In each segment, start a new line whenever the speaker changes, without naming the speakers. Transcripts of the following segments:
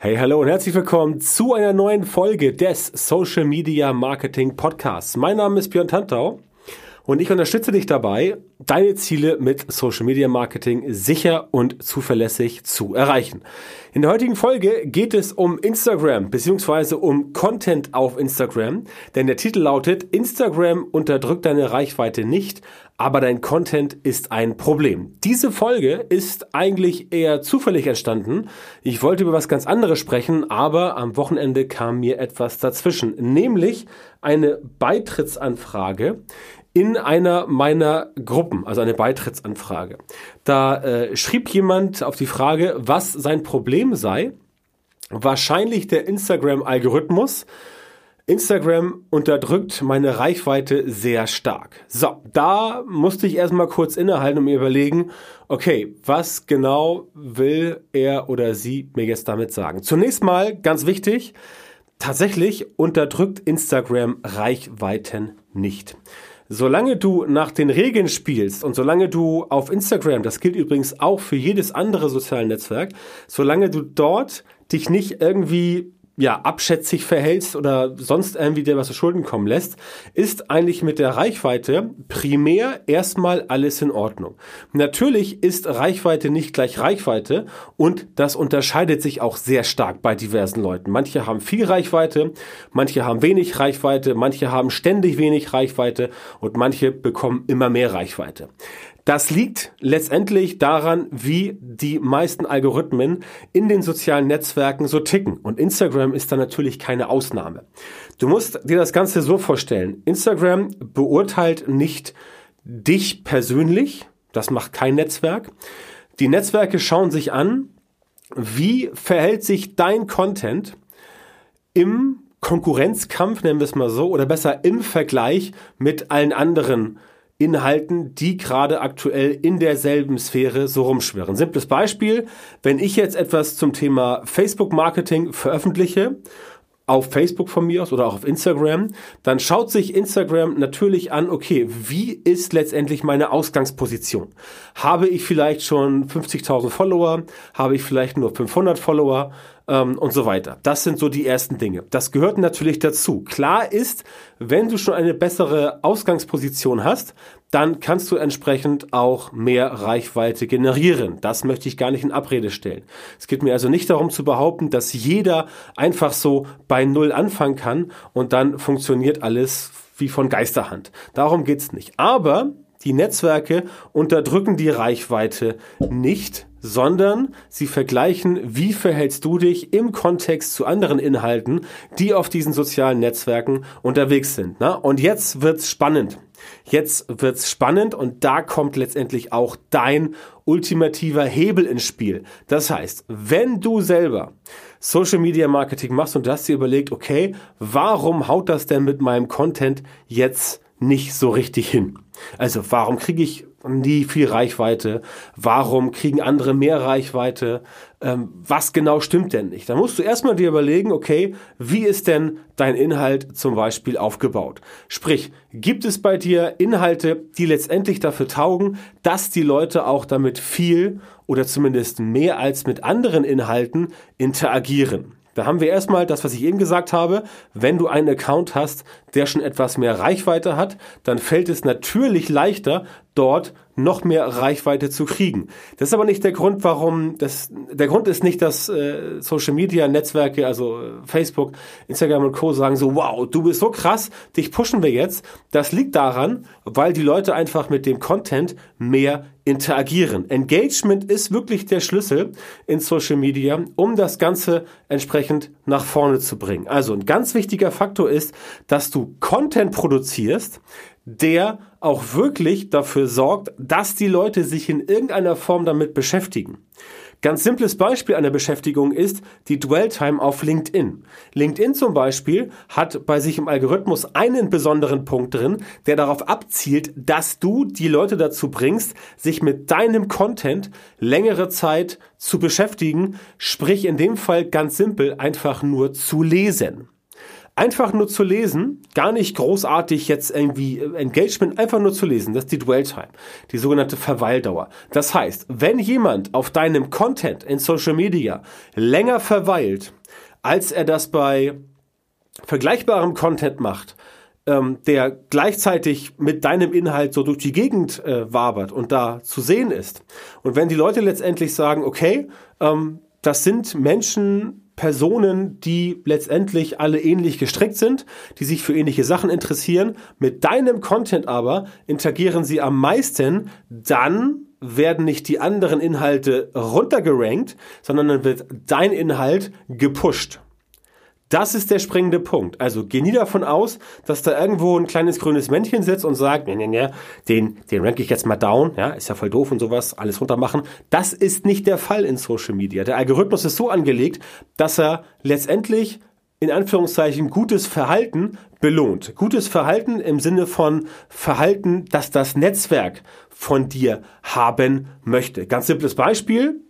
Hey, hallo und herzlich willkommen zu einer neuen Folge des Social Media Marketing Podcasts. Mein Name ist Björn Tantau und ich unterstütze dich dabei, deine Ziele mit Social Media Marketing sicher und zuverlässig zu erreichen. In der heutigen Folge geht es um Instagram bzw. um Content auf Instagram, denn der Titel lautet Instagram unterdrückt deine Reichweite nicht, aber dein Content ist ein Problem. Diese Folge ist eigentlich eher zufällig entstanden. Ich wollte über was ganz anderes sprechen, aber am Wochenende kam mir etwas dazwischen, nämlich eine Beitrittsanfrage in einer meiner Gruppen, also eine Beitrittsanfrage. Da äh, schrieb jemand auf die Frage, was sein Problem sei. Wahrscheinlich der Instagram-Algorithmus. Instagram unterdrückt meine Reichweite sehr stark. So, da musste ich erstmal kurz innehalten und mir überlegen, okay, was genau will er oder sie mir jetzt damit sagen? Zunächst mal, ganz wichtig, tatsächlich unterdrückt Instagram Reichweiten nicht. Solange du nach den Regeln spielst und solange du auf Instagram, das gilt übrigens auch für jedes andere soziale Netzwerk, solange du dort dich nicht irgendwie ja, abschätzig verhältst oder sonst irgendwie dir was zu Schulden kommen lässt, ist eigentlich mit der Reichweite primär erstmal alles in Ordnung. Natürlich ist Reichweite nicht gleich Reichweite und das unterscheidet sich auch sehr stark bei diversen Leuten. Manche haben viel Reichweite, manche haben wenig Reichweite, manche haben ständig wenig Reichweite und manche bekommen immer mehr Reichweite. Das liegt letztendlich daran, wie die meisten Algorithmen in den sozialen Netzwerken so ticken. Und Instagram ist da natürlich keine Ausnahme. Du musst dir das Ganze so vorstellen. Instagram beurteilt nicht dich persönlich. Das macht kein Netzwerk. Die Netzwerke schauen sich an, wie verhält sich dein Content im Konkurrenzkampf, nennen wir es mal so, oder besser im Vergleich mit allen anderen Inhalten, die gerade aktuell in derselben Sphäre so rumschwirren. Simples Beispiel, wenn ich jetzt etwas zum Thema Facebook-Marketing veröffentliche, auf Facebook von mir aus oder auch auf Instagram, dann schaut sich Instagram natürlich an, okay, wie ist letztendlich meine Ausgangsposition? Habe ich vielleicht schon 50.000 Follower? Habe ich vielleicht nur 500 Follower? Ähm, und so weiter. Das sind so die ersten Dinge. Das gehört natürlich dazu. Klar ist, wenn du schon eine bessere Ausgangsposition hast, dann kannst du entsprechend auch mehr Reichweite generieren. Das möchte ich gar nicht in Abrede stellen. Es geht mir also nicht darum zu behaupten, dass jeder einfach so bei Null anfangen kann und dann funktioniert alles wie von Geisterhand. Darum geht's nicht. Aber die Netzwerke unterdrücken die Reichweite nicht, sondern sie vergleichen, wie verhältst du dich im Kontext zu anderen Inhalten, die auf diesen sozialen Netzwerken unterwegs sind. Na? Und jetzt wird's spannend. Jetzt wird's spannend und da kommt letztendlich auch dein ultimativer Hebel ins Spiel. Das heißt, wenn du selber Social Media Marketing machst und du hast dir überlegt, okay, warum haut das denn mit meinem Content jetzt nicht so richtig hin? Also warum kriege ich nie viel Reichweite? Warum kriegen andere mehr Reichweite? Ähm, was genau stimmt denn nicht? Da musst du erstmal dir überlegen, okay, wie ist denn dein Inhalt zum Beispiel aufgebaut? Sprich, gibt es bei dir Inhalte, die letztendlich dafür taugen, dass die Leute auch damit viel oder zumindest mehr als mit anderen Inhalten interagieren? Da haben wir erstmal das, was ich eben gesagt habe. Wenn du einen Account hast, der schon etwas mehr Reichweite hat, dann fällt es natürlich leichter, dort noch mehr Reichweite zu kriegen. Das ist aber nicht der Grund, warum das, der Grund ist nicht, dass äh, Social Media Netzwerke, also äh, Facebook, Instagram und Co. sagen so, wow, du bist so krass, dich pushen wir jetzt. Das liegt daran, weil die Leute einfach mit dem Content mehr interagieren. Engagement ist wirklich der Schlüssel in Social Media, um das Ganze entsprechend nach vorne zu bringen. Also ein ganz wichtiger Faktor ist, dass du Content produzierst, der auch wirklich dafür sorgt, dass die Leute sich in irgendeiner Form damit beschäftigen. Ganz simples Beispiel einer Beschäftigung ist die Dwell-Time auf LinkedIn. LinkedIn zum Beispiel hat bei sich im Algorithmus einen besonderen Punkt drin, der darauf abzielt, dass du die Leute dazu bringst, sich mit deinem Content längere Zeit zu beschäftigen, sprich in dem Fall ganz simpel einfach nur zu lesen. Einfach nur zu lesen, gar nicht großartig jetzt irgendwie äh, Engagement, einfach nur zu lesen, das ist die Dwell Time, die sogenannte Verweildauer. Das heißt, wenn jemand auf deinem Content in Social Media länger verweilt, als er das bei vergleichbarem Content macht, ähm, der gleichzeitig mit deinem Inhalt so durch die Gegend äh, wabert und da zu sehen ist. Und wenn die Leute letztendlich sagen, okay, ähm, das sind Menschen, Personen, die letztendlich alle ähnlich gestrickt sind, die sich für ähnliche Sachen interessieren. Mit deinem Content aber interagieren sie am meisten, dann werden nicht die anderen Inhalte runtergerankt, sondern dann wird dein Inhalt gepusht. Das ist der springende Punkt. Also geh nie davon aus, dass da irgendwo ein kleines grünes Männchen sitzt und sagt, nee, nee, nee, den, den rank ich jetzt mal down, ja, ist ja voll doof und sowas, alles runtermachen. Das ist nicht der Fall in Social Media. Der Algorithmus ist so angelegt, dass er letztendlich in Anführungszeichen gutes Verhalten belohnt. Gutes Verhalten im Sinne von Verhalten, das das Netzwerk von dir haben möchte. Ganz simples Beispiel.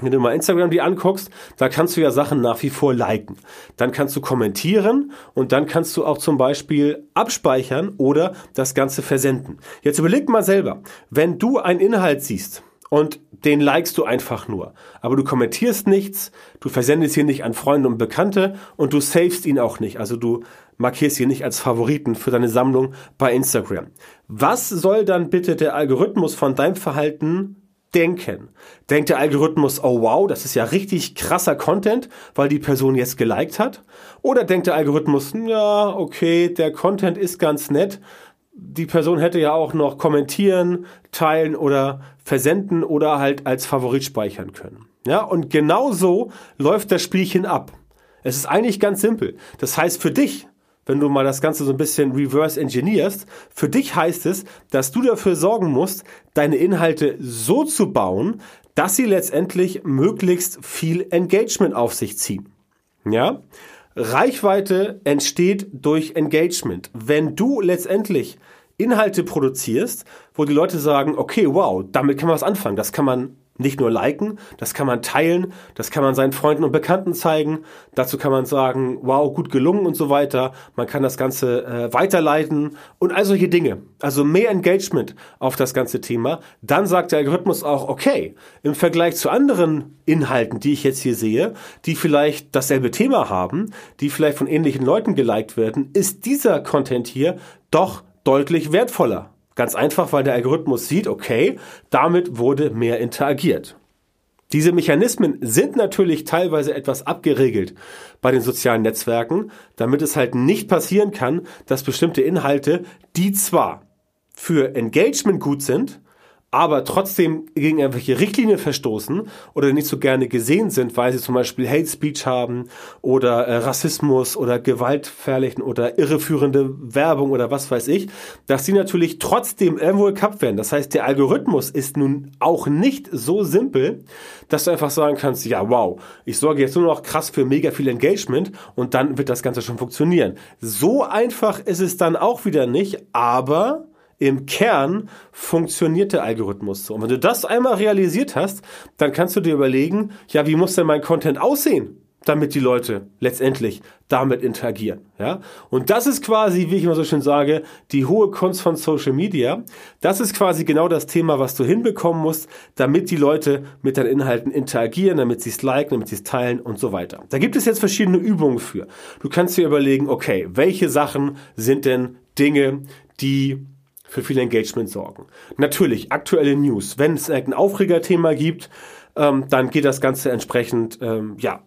Wenn du mal Instagram die anguckst, da kannst du ja Sachen nach wie vor liken. Dann kannst du kommentieren und dann kannst du auch zum Beispiel abspeichern oder das Ganze versenden. Jetzt überleg mal selber, wenn du einen Inhalt siehst und den likest du einfach nur, aber du kommentierst nichts, du versendest ihn nicht an Freunde und Bekannte und du savest ihn auch nicht, also du markierst ihn nicht als Favoriten für deine Sammlung bei Instagram. Was soll dann bitte der Algorithmus von deinem Verhalten denken? Denkt der Algorithmus, oh wow, das ist ja richtig krasser Content, weil die Person jetzt geliked hat? Oder denkt der Algorithmus, ja, okay, der Content ist ganz nett, die Person hätte ja auch noch kommentieren, teilen oder versenden oder halt als Favorit speichern können. Ja, und genau so läuft das Spielchen ab. Es ist eigentlich ganz simpel. Das heißt für dich, wenn du mal das Ganze so ein bisschen reverse engineerst, für dich heißt es, dass du dafür sorgen musst, deine Inhalte so zu bauen, dass sie letztendlich möglichst viel Engagement auf sich ziehen. Ja? Reichweite entsteht durch Engagement. Wenn du letztendlich Inhalte produzierst, wo die Leute sagen, okay, wow, damit kann man was anfangen, das kann man nicht nur liken, das kann man teilen, das kann man seinen Freunden und Bekannten zeigen. Dazu kann man sagen, wow, gut gelungen und so weiter. Man kann das Ganze äh, weiterleiten und all solche Dinge. Also mehr Engagement auf das ganze Thema. Dann sagt der Algorithmus auch, okay, im Vergleich zu anderen Inhalten, die ich jetzt hier sehe, die vielleicht dasselbe Thema haben, die vielleicht von ähnlichen Leuten geliked werden, ist dieser Content hier doch deutlich wertvoller. Ganz einfach, weil der Algorithmus sieht, okay, damit wurde mehr interagiert. Diese Mechanismen sind natürlich teilweise etwas abgeregelt bei den sozialen Netzwerken, damit es halt nicht passieren kann, dass bestimmte Inhalte, die zwar für Engagement gut sind, aber trotzdem gegen irgendwelche Richtlinien verstoßen oder nicht so gerne gesehen sind, weil sie zum Beispiel Hate Speech haben oder äh, Rassismus oder gewaltverherrlichen oder irreführende Werbung oder was weiß ich, dass sie natürlich trotzdem irgendwo gekappt werden. Das heißt, der Algorithmus ist nun auch nicht so simpel, dass du einfach sagen kannst, ja wow, ich sorge jetzt nur noch krass für mega viel Engagement und dann wird das Ganze schon funktionieren. So einfach ist es dann auch wieder nicht, aber im Kern funktioniert der Algorithmus so. Und wenn du das einmal realisiert hast, dann kannst du dir überlegen, ja, wie muss denn mein Content aussehen? damit die Leute letztendlich damit interagieren. Ja? Und das ist quasi, wie ich immer so schön sage, die hohe Kunst von Social Media. Das ist quasi genau das Thema, was du hinbekommen musst, damit die Leute mit deinen Inhalten interagieren, damit sie es liken, damit sie es teilen und so weiter. Da gibt es jetzt verschiedene Übungen für. Du kannst dir überlegen, okay, welche Sachen sind denn Dinge, die für viel Engagement sorgen. Natürlich, aktuelle News. Wenn es ein Aufregerthema gibt, ähm, dann geht das Ganze entsprechend, ähm, ja,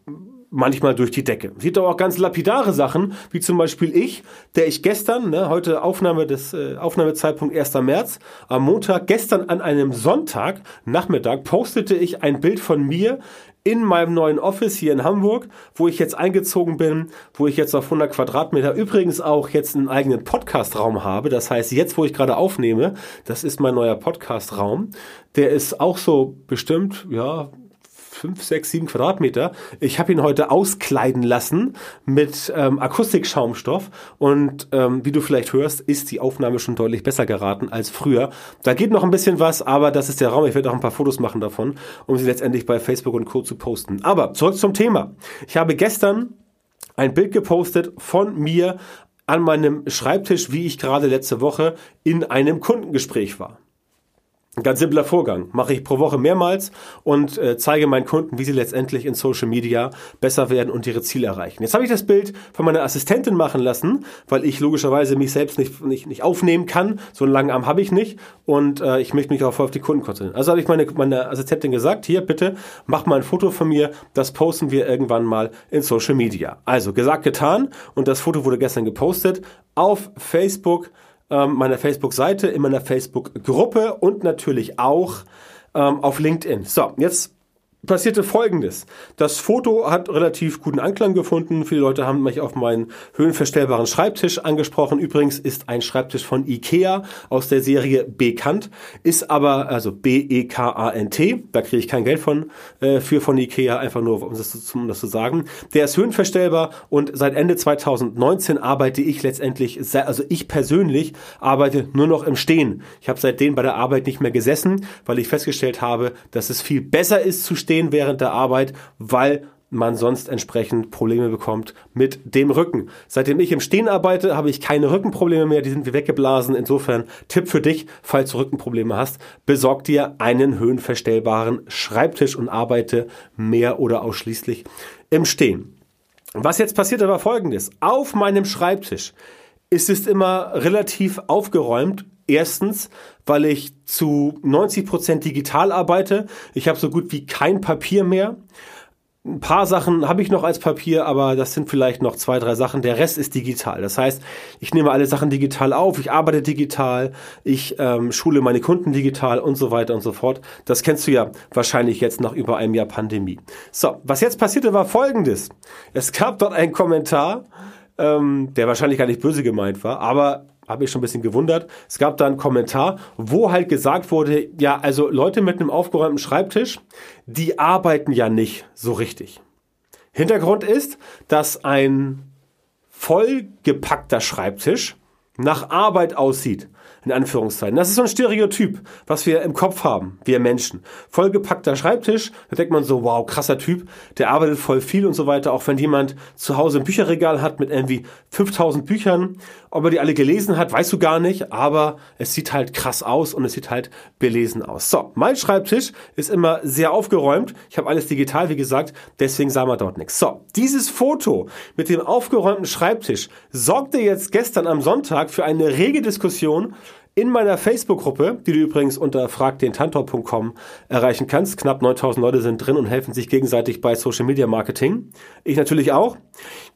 manchmal durch die Decke. Sieht aber auch ganz lapidare Sachen, wie zum Beispiel ich, der ich gestern, ne, heute Aufnahme des äh, Aufnahmezeitpunkt 1. März, am Montag, gestern an einem Sonntag Nachmittag postete ich ein Bild von mir in meinem neuen Office hier in Hamburg, wo ich jetzt eingezogen bin, wo ich jetzt auf 100 Quadratmeter übrigens auch jetzt einen eigenen Podcast-Raum habe. Das heißt, jetzt, wo ich gerade aufnehme, das ist mein neuer Podcast-Raum. Der ist auch so bestimmt, ja, fünf, sechs, sieben Quadratmeter. Ich habe ihn heute auskleiden lassen mit ähm, Akustikschaumstoff und ähm, wie du vielleicht hörst, ist die Aufnahme schon deutlich besser geraten als früher. Da geht noch ein bisschen was, aber das ist der Raum. Ich werde auch ein paar Fotos machen davon, um sie letztendlich bei Facebook und Co. zu posten. Aber zurück zum Thema. Ich habe gestern ein Bild gepostet von mir an meinem Schreibtisch, wie ich gerade letzte Woche in einem Kundengespräch war. Ein ganz simpler Vorgang. Mache ich pro Woche mehrmals und äh, zeige meinen Kunden, wie sie letztendlich in Social Media besser werden und ihre Ziele erreichen. Jetzt habe ich das Bild von meiner Assistentin machen lassen, weil ich logischerweise mich selbst nicht, nicht, nicht aufnehmen kann. So einen langen Arm habe ich nicht und äh, ich möchte mich auch voll auf die Kunden konzentrieren. Also habe ich meine, meine Assistentin gesagt, hier bitte, mach mal ein Foto von mir, das posten wir irgendwann mal in Social Media. Also gesagt, getan und das Foto wurde gestern gepostet auf Facebook ähm, meiner Facebook-Seite, in meiner Facebook-Gruppe und natürlich auch ähm, auf LinkedIn. So, jetzt passierte Folgendes. Das Foto hat relativ guten Anklang gefunden. Viele Leute haben mich auf meinen höhenverstellbaren Schreibtisch angesprochen. Übrigens ist ein Schreibtisch von Ikea aus der Serie Bekannt, ist aber, also B-E-K-A-N-T, da kriege ich kein Geld von, äh, für von Ikea, einfach nur, um das, zu, um das zu sagen. Der ist höhenverstellbar und seit Ende 2019 arbeite ich letztendlich, also ich persönlich arbeite nur noch im Stehen. Ich habe seitdem bei der Arbeit nicht mehr gesessen, weil ich festgestellt habe, dass es viel besser ist zu stehen stehen während der Arbeit, weil man sonst entsprechend Probleme bekommt mit dem Rücken. Seitdem ich im Stehen arbeite, habe ich keine Rückenprobleme mehr, die sind wie weggeblasen. Insofern Tipp für dich, falls du Rückenprobleme hast, besorg dir einen höhenverstellbaren Schreibtisch und arbeite mehr oder ausschließlich im Stehen. Was jetzt passiert aber folgendes. Auf meinem Schreibtisch ist es immer relativ aufgeräumt, Erstens, weil ich zu 90 Prozent digital arbeite. Ich habe so gut wie kein Papier mehr. Ein paar Sachen habe ich noch als Papier, aber das sind vielleicht noch zwei, drei Sachen. Der Rest ist digital. Das heißt, ich nehme alle Sachen digital auf, ich arbeite digital, ich ähm, schule meine Kunden digital und so weiter und so fort. Das kennst du ja wahrscheinlich jetzt nach über einem Jahr Pandemie. So, was jetzt passierte, war folgendes. Es gab dort einen Kommentar, ähm, der wahrscheinlich gar nicht böse gemeint war, aber habe ich schon ein bisschen gewundert. Es gab da einen Kommentar, wo halt gesagt wurde, ja, also Leute mit einem aufgeräumten Schreibtisch, die arbeiten ja nicht so richtig. Hintergrund ist, dass ein vollgepackter Schreibtisch nach Arbeit aussieht in Anführungszeichen. Das ist so ein Stereotyp, was wir im Kopf haben, wir Menschen. Vollgepackter Schreibtisch, da denkt man so, wow, krasser Typ, der arbeitet voll viel und so weiter. Auch wenn jemand zu Hause ein Bücherregal hat mit irgendwie 5000 Büchern, ob er die alle gelesen hat, weißt du gar nicht, aber es sieht halt krass aus und es sieht halt belesen aus. So, mein Schreibtisch ist immer sehr aufgeräumt. Ich habe alles digital, wie gesagt, deswegen sah man dort nichts. So, dieses Foto mit dem aufgeräumten Schreibtisch sorgte jetzt gestern am Sonntag für eine rege Diskussion in meiner Facebook-Gruppe, die du übrigens unter fragdentantor.com erreichen kannst. Knapp 9000 Leute sind drin und helfen sich gegenseitig bei Social Media Marketing. Ich natürlich auch.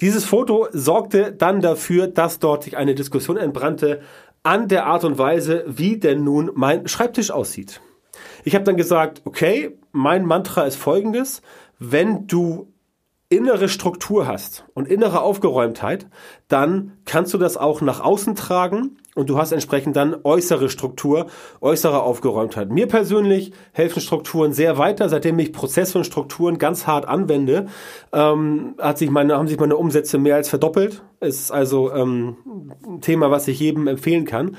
Dieses Foto sorgte dann dafür, dass dort sich eine Diskussion entbrannte an der Art und Weise, wie denn nun mein Schreibtisch aussieht. Ich habe dann gesagt, okay, mein Mantra ist folgendes. Wenn du innere Struktur hast und innere Aufgeräumtheit, dann kannst du das auch nach außen tragen und du hast entsprechend dann äußere Struktur, äußere Aufgeräumtheit. Mir persönlich helfen Strukturen sehr weiter. Seitdem ich Prozesse und Strukturen ganz hart anwende, ähm, hat sich meine, haben sich meine Umsätze mehr als verdoppelt. Ist also ähm, ein Thema, was ich jedem empfehlen kann.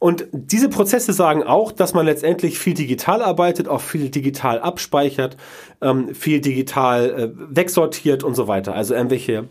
Und diese Prozesse sagen auch, dass man letztendlich viel digital arbeitet, auch viel digital abspeichert, ähm, viel digital äh, wegsortiert und so weiter. Also irgendwelche,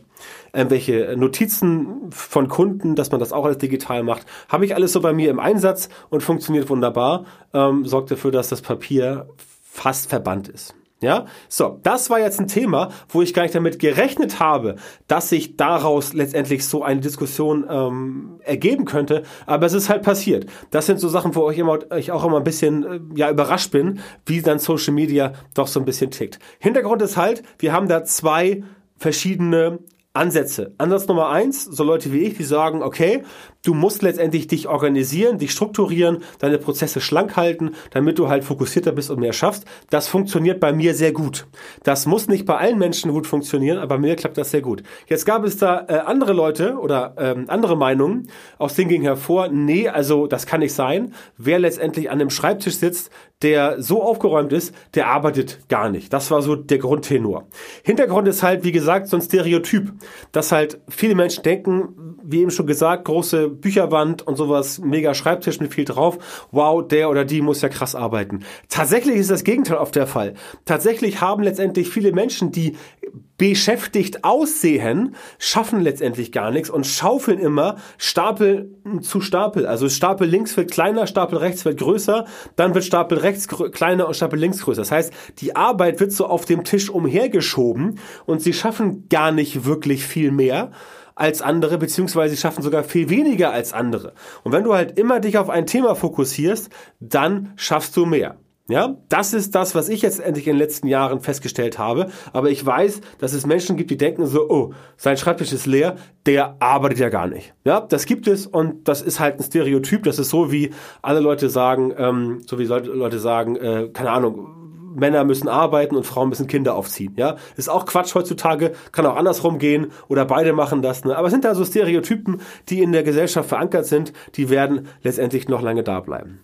irgendwelche Notizen von Kunden, dass man das auch alles digital macht, habe ich alles so bei mir im Einsatz und funktioniert wunderbar. Ähm, sorgt dafür, dass das Papier fast verbannt ist. Ja, so, das war jetzt ein Thema, wo ich gar nicht damit gerechnet habe, dass sich daraus letztendlich so eine Diskussion ähm, ergeben könnte, aber es ist halt passiert. Das sind so Sachen, wo ich, immer, ich auch immer ein bisschen äh, ja, überrascht bin, wie dann Social Media doch so ein bisschen tickt. Hintergrund ist halt, wir haben da zwei verschiedene Ansätze. Ansatz Nummer eins, so Leute wie ich, die sagen, okay, du musst letztendlich dich organisieren, dich strukturieren, deine Prozesse schlank halten, damit du halt fokussierter bist und mehr schaffst. Das funktioniert bei mir sehr gut. Das muss nicht bei allen Menschen gut funktionieren, aber bei mir klappt das sehr gut. Jetzt gab es da äh, andere Leute oder ähm, andere Meinungen, aus denen ging hervor, nee, also das kann nicht sein. Wer letztendlich an einem Schreibtisch sitzt, der so aufgeräumt ist, der arbeitet gar nicht. Das war so der Grundtenor. Hintergrund ist halt, wie gesagt, so ein Stereotyp, dass halt viele Menschen denken, wie eben schon gesagt, große große Bücherwand und sowas, mega Schreibtisch mit viel drauf. Wow, der oder die muss ja krass arbeiten. Tatsächlich ist das Gegenteil auf der Fall. Tatsächlich haben letztendlich viele Menschen, die beschäftigt aussehen, schaffen letztendlich gar nichts und schaufeln immer Stapel zu Stapel. Also Stapel links wird kleiner, Stapel rechts wird größer, dann wird Stapel rechts kleiner und Stapel links größer. Das heißt, die Arbeit wird so auf dem Tisch umhergeschoben und sie schaffen gar nicht wirklich viel mehr als andere, beziehungsweise sie schaffen sogar viel weniger als andere. Und wenn du halt immer dich auf ein Thema fokussierst, dann schaffst du mehr. Ja, das ist das, was ich jetzt endlich in den letzten Jahren festgestellt habe. Aber ich weiß, dass es Menschen gibt, die denken so, oh, sein Schreibtisch ist leer, der arbeitet ja gar nicht. Ja, das gibt es und das ist halt ein Stereotyp. Das ist so, wie alle Leute sagen, ähm, so wie Leute sagen, äh, keine Ahnung, Männer müssen arbeiten und Frauen müssen Kinder aufziehen. Ja, ist auch Quatsch heutzutage, kann auch andersrum gehen oder beide machen das. Ne? Aber es sind da so Stereotypen, die in der Gesellschaft verankert sind, die werden letztendlich noch lange da bleiben.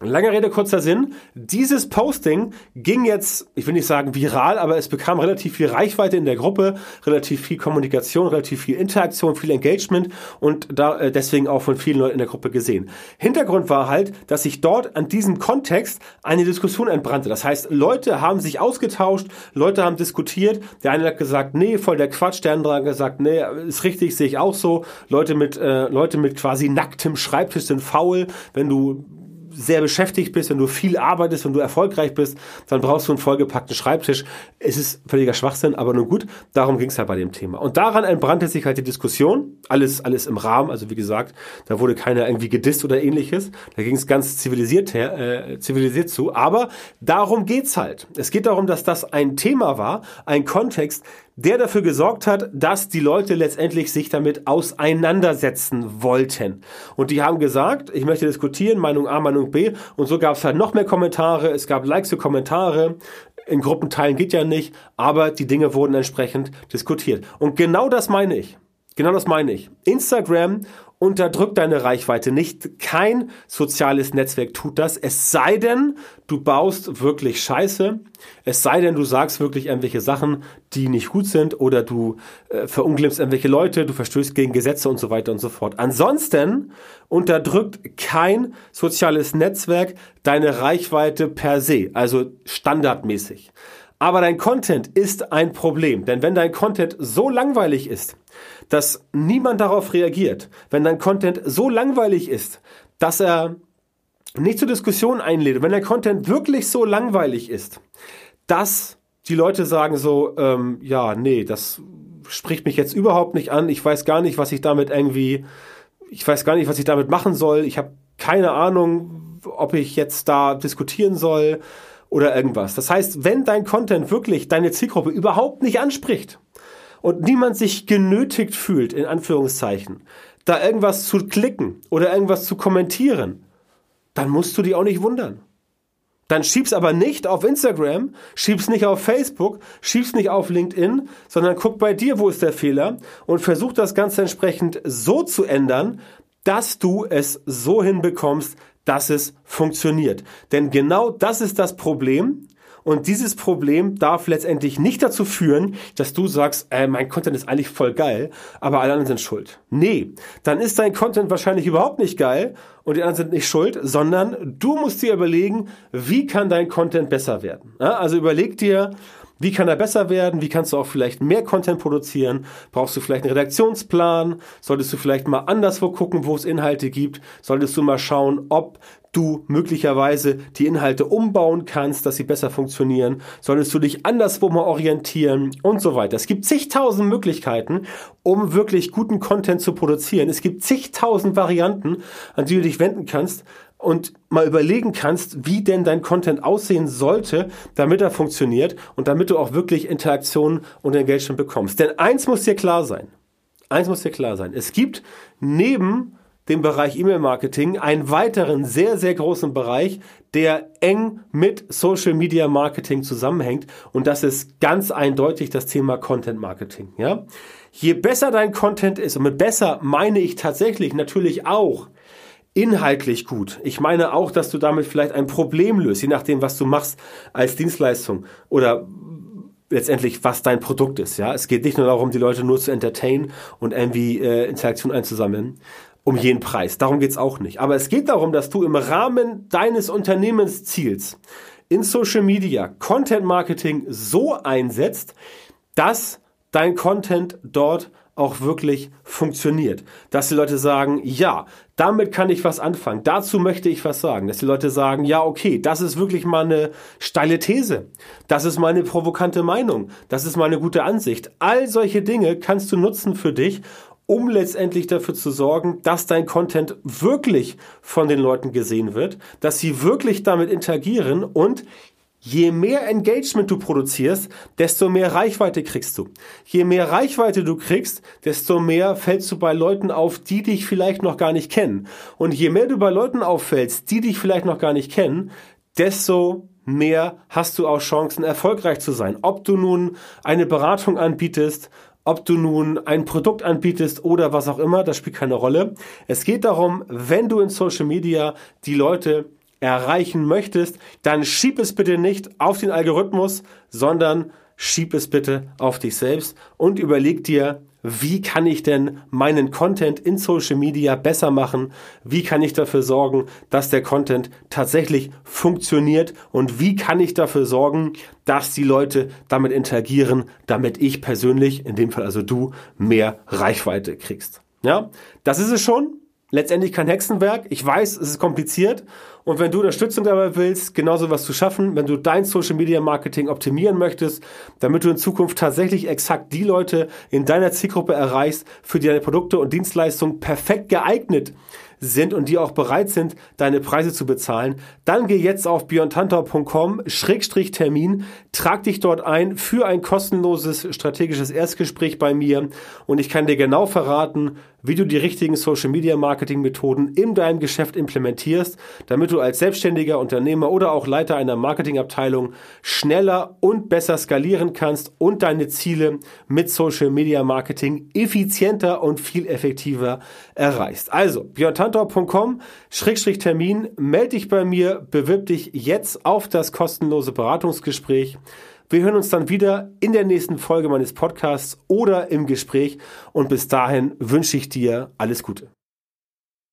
Lange Rede, kurzer Sinn. Dieses Posting ging jetzt, ich will nicht sagen viral, aber es bekam relativ viel Reichweite in der Gruppe, relativ viel Kommunikation, relativ viel Interaktion, viel Engagement und da äh, deswegen auch von vielen Leuten in der Gruppe gesehen. Hintergrund war halt, dass sich dort an diesem Kontext eine Diskussion entbrannte. Das heißt, Leute haben sich ausgetauscht, Leute haben diskutiert. Der eine hat gesagt, nee, voll der Quatsch. Der andere hat gesagt, nee, ist richtig, sehe ich auch so. Leute mit, äh, Leute mit quasi nacktem Schreibtisch sind faul. Wenn du sehr beschäftigt bist, wenn du viel arbeitest, wenn du erfolgreich bist, dann brauchst du einen vollgepackten Schreibtisch. Es ist völliger Schwachsinn, aber nun gut, darum ging es halt bei dem Thema. Und daran entbrannte sich halt die Diskussion, alles, alles im Rahmen, also wie gesagt, da wurde keiner irgendwie gedisst oder ähnliches, da ging es ganz zivilisiert, her, äh, zivilisiert zu, aber darum geht's halt. Es geht darum, dass das ein Thema war, ein Kontext, der dafür gesorgt hat, dass die Leute letztendlich sich damit auseinandersetzen wollten. Und die haben gesagt, ich möchte diskutieren, Meinung A, Meinung B. Und so gab es halt noch mehr Kommentare, es gab Likes für Kommentare. In Gruppenteilen geht ja nicht, aber die Dinge wurden entsprechend diskutiert. Und genau das meine ich. Genau das meine ich. Instagram unterdrückt deine Reichweite nicht. Kein soziales Netzwerk tut das. Es sei denn, du baust wirklich Scheiße. Es sei denn, du sagst wirklich irgendwelche Sachen, die nicht gut sind oder du äh, verunglimpfst irgendwelche Leute, du verstößt gegen Gesetze und so weiter und so fort. Ansonsten unterdrückt kein soziales Netzwerk deine Reichweite per se, also standardmäßig. Aber dein Content ist ein Problem, denn wenn dein Content so langweilig ist, dass niemand darauf reagiert, wenn dein Content so langweilig ist, dass er nicht zur Diskussion einlädt, wenn dein Content wirklich so langweilig ist, dass die Leute sagen so, ähm, ja, nee, das spricht mich jetzt überhaupt nicht an, ich weiß gar nicht, was ich damit irgendwie, ich weiß gar nicht, was ich damit machen soll, ich habe keine Ahnung, ob ich jetzt da diskutieren soll oder irgendwas. Das heißt, wenn dein Content wirklich deine Zielgruppe überhaupt nicht anspricht und niemand sich genötigt fühlt, in Anführungszeichen, da irgendwas zu klicken oder irgendwas zu kommentieren, dann musst du dich auch nicht wundern. Dann schieb's aber nicht auf Instagram, schieb's nicht auf Facebook, schieb's nicht auf LinkedIn, sondern guck bei dir, wo ist der Fehler und versuch das Ganze entsprechend so zu ändern, dass du es so hinbekommst, dass es funktioniert. Denn genau das ist das Problem. Und dieses Problem darf letztendlich nicht dazu führen, dass du sagst, äh, mein Content ist eigentlich voll geil, aber alle anderen sind schuld. Nee, dann ist dein Content wahrscheinlich überhaupt nicht geil und die anderen sind nicht schuld, sondern du musst dir überlegen, wie kann dein Content besser werden. Ja, also überleg dir, wie kann er besser werden? Wie kannst du auch vielleicht mehr Content produzieren? Brauchst du vielleicht einen Redaktionsplan? Solltest du vielleicht mal anderswo gucken, wo es Inhalte gibt? Solltest du mal schauen, ob du möglicherweise die Inhalte umbauen kannst, dass sie besser funktionieren? Solltest du dich anderswo mal orientieren und so weiter? Es gibt zigtausend Möglichkeiten, um wirklich guten Content zu produzieren. Es gibt zigtausend Varianten, an die du dich wenden kannst und mal überlegen kannst, wie denn dein Content aussehen sollte, damit er funktioniert und damit du auch wirklich Interaktion und Engagement bekommst. Denn eins muss dir klar sein. Eins muss dir klar sein. Es gibt neben dem Bereich E-Mail-Marketing einen weiteren sehr, sehr großen Bereich, der eng mit Social Media Marketing zusammenhängt. Und das ist ganz eindeutig das Thema Content Marketing, ja. Je besser dein Content ist, und mit besser meine ich tatsächlich natürlich auch, inhaltlich gut. Ich meine auch, dass du damit vielleicht ein Problem löst, je nachdem, was du machst als Dienstleistung oder letztendlich, was dein Produkt ist. Ja, es geht nicht nur darum, die Leute nur zu entertainen und irgendwie äh, Interaktion einzusammeln. um jeden Preis. Darum geht's auch nicht. Aber es geht darum, dass du im Rahmen deines Unternehmensziels in Social Media Content Marketing so einsetzt, dass dein Content dort auch wirklich funktioniert. Dass die Leute sagen, ja, damit kann ich was anfangen. Dazu möchte ich was sagen. Dass die Leute sagen, ja, okay, das ist wirklich mal eine steile These. Das ist mal eine provokante Meinung. Das ist mal eine gute Ansicht. All solche Dinge kannst du nutzen für dich, um letztendlich dafür zu sorgen, dass dein Content wirklich von den Leuten gesehen wird, dass sie wirklich damit interagieren und Je mehr Engagement du produzierst, desto mehr Reichweite kriegst du. Je mehr Reichweite du kriegst, desto mehr fällst du bei Leuten auf, die dich vielleicht noch gar nicht kennen. Und je mehr du bei Leuten auffällst, die dich vielleicht noch gar nicht kennen, desto mehr hast du auch Chancen, erfolgreich zu sein. Ob du nun eine Beratung anbietest, ob du nun ein Produkt anbietest oder was auch immer, das spielt keine Rolle. Es geht darum, wenn du in Social Media die Leute erreichen möchtest, dann schieb es bitte nicht auf den Algorithmus, sondern schieb es bitte auf dich selbst und überleg dir, wie kann ich denn meinen Content in Social Media besser machen? Wie kann ich dafür sorgen, dass der Content tatsächlich funktioniert? Und wie kann ich dafür sorgen, dass die Leute damit interagieren, damit ich persönlich, in dem Fall also du, mehr Reichweite kriegst? Ja, das ist es schon letztendlich kein Hexenwerk. Ich weiß, es ist kompliziert. Und wenn du Unterstützung dabei willst, genauso was zu schaffen, wenn du dein Social Media Marketing optimieren möchtest, damit du in Zukunft tatsächlich exakt die Leute in deiner Zielgruppe erreichst, für die deine Produkte und Dienstleistungen perfekt geeignet sind und die auch bereit sind, deine Preise zu bezahlen, dann geh jetzt auf björntantau.com-termin, trag dich dort ein für ein kostenloses strategisches Erstgespräch bei mir und ich kann dir genau verraten, wie du die richtigen Social Media Marketing Methoden in deinem Geschäft implementierst, damit du als selbstständiger Unternehmer oder auch Leiter einer Marketingabteilung schneller und besser skalieren kannst und deine Ziele mit Social Media Marketing effizienter und viel effektiver erreichst. Also, björntantor.com-termin, melde dich bei mir, bewirb dich jetzt auf das kostenlose Beratungsgespräch. Wir hören uns dann wieder in der nächsten Folge meines Podcasts oder im Gespräch und bis dahin wünsche ich dir alles Gute.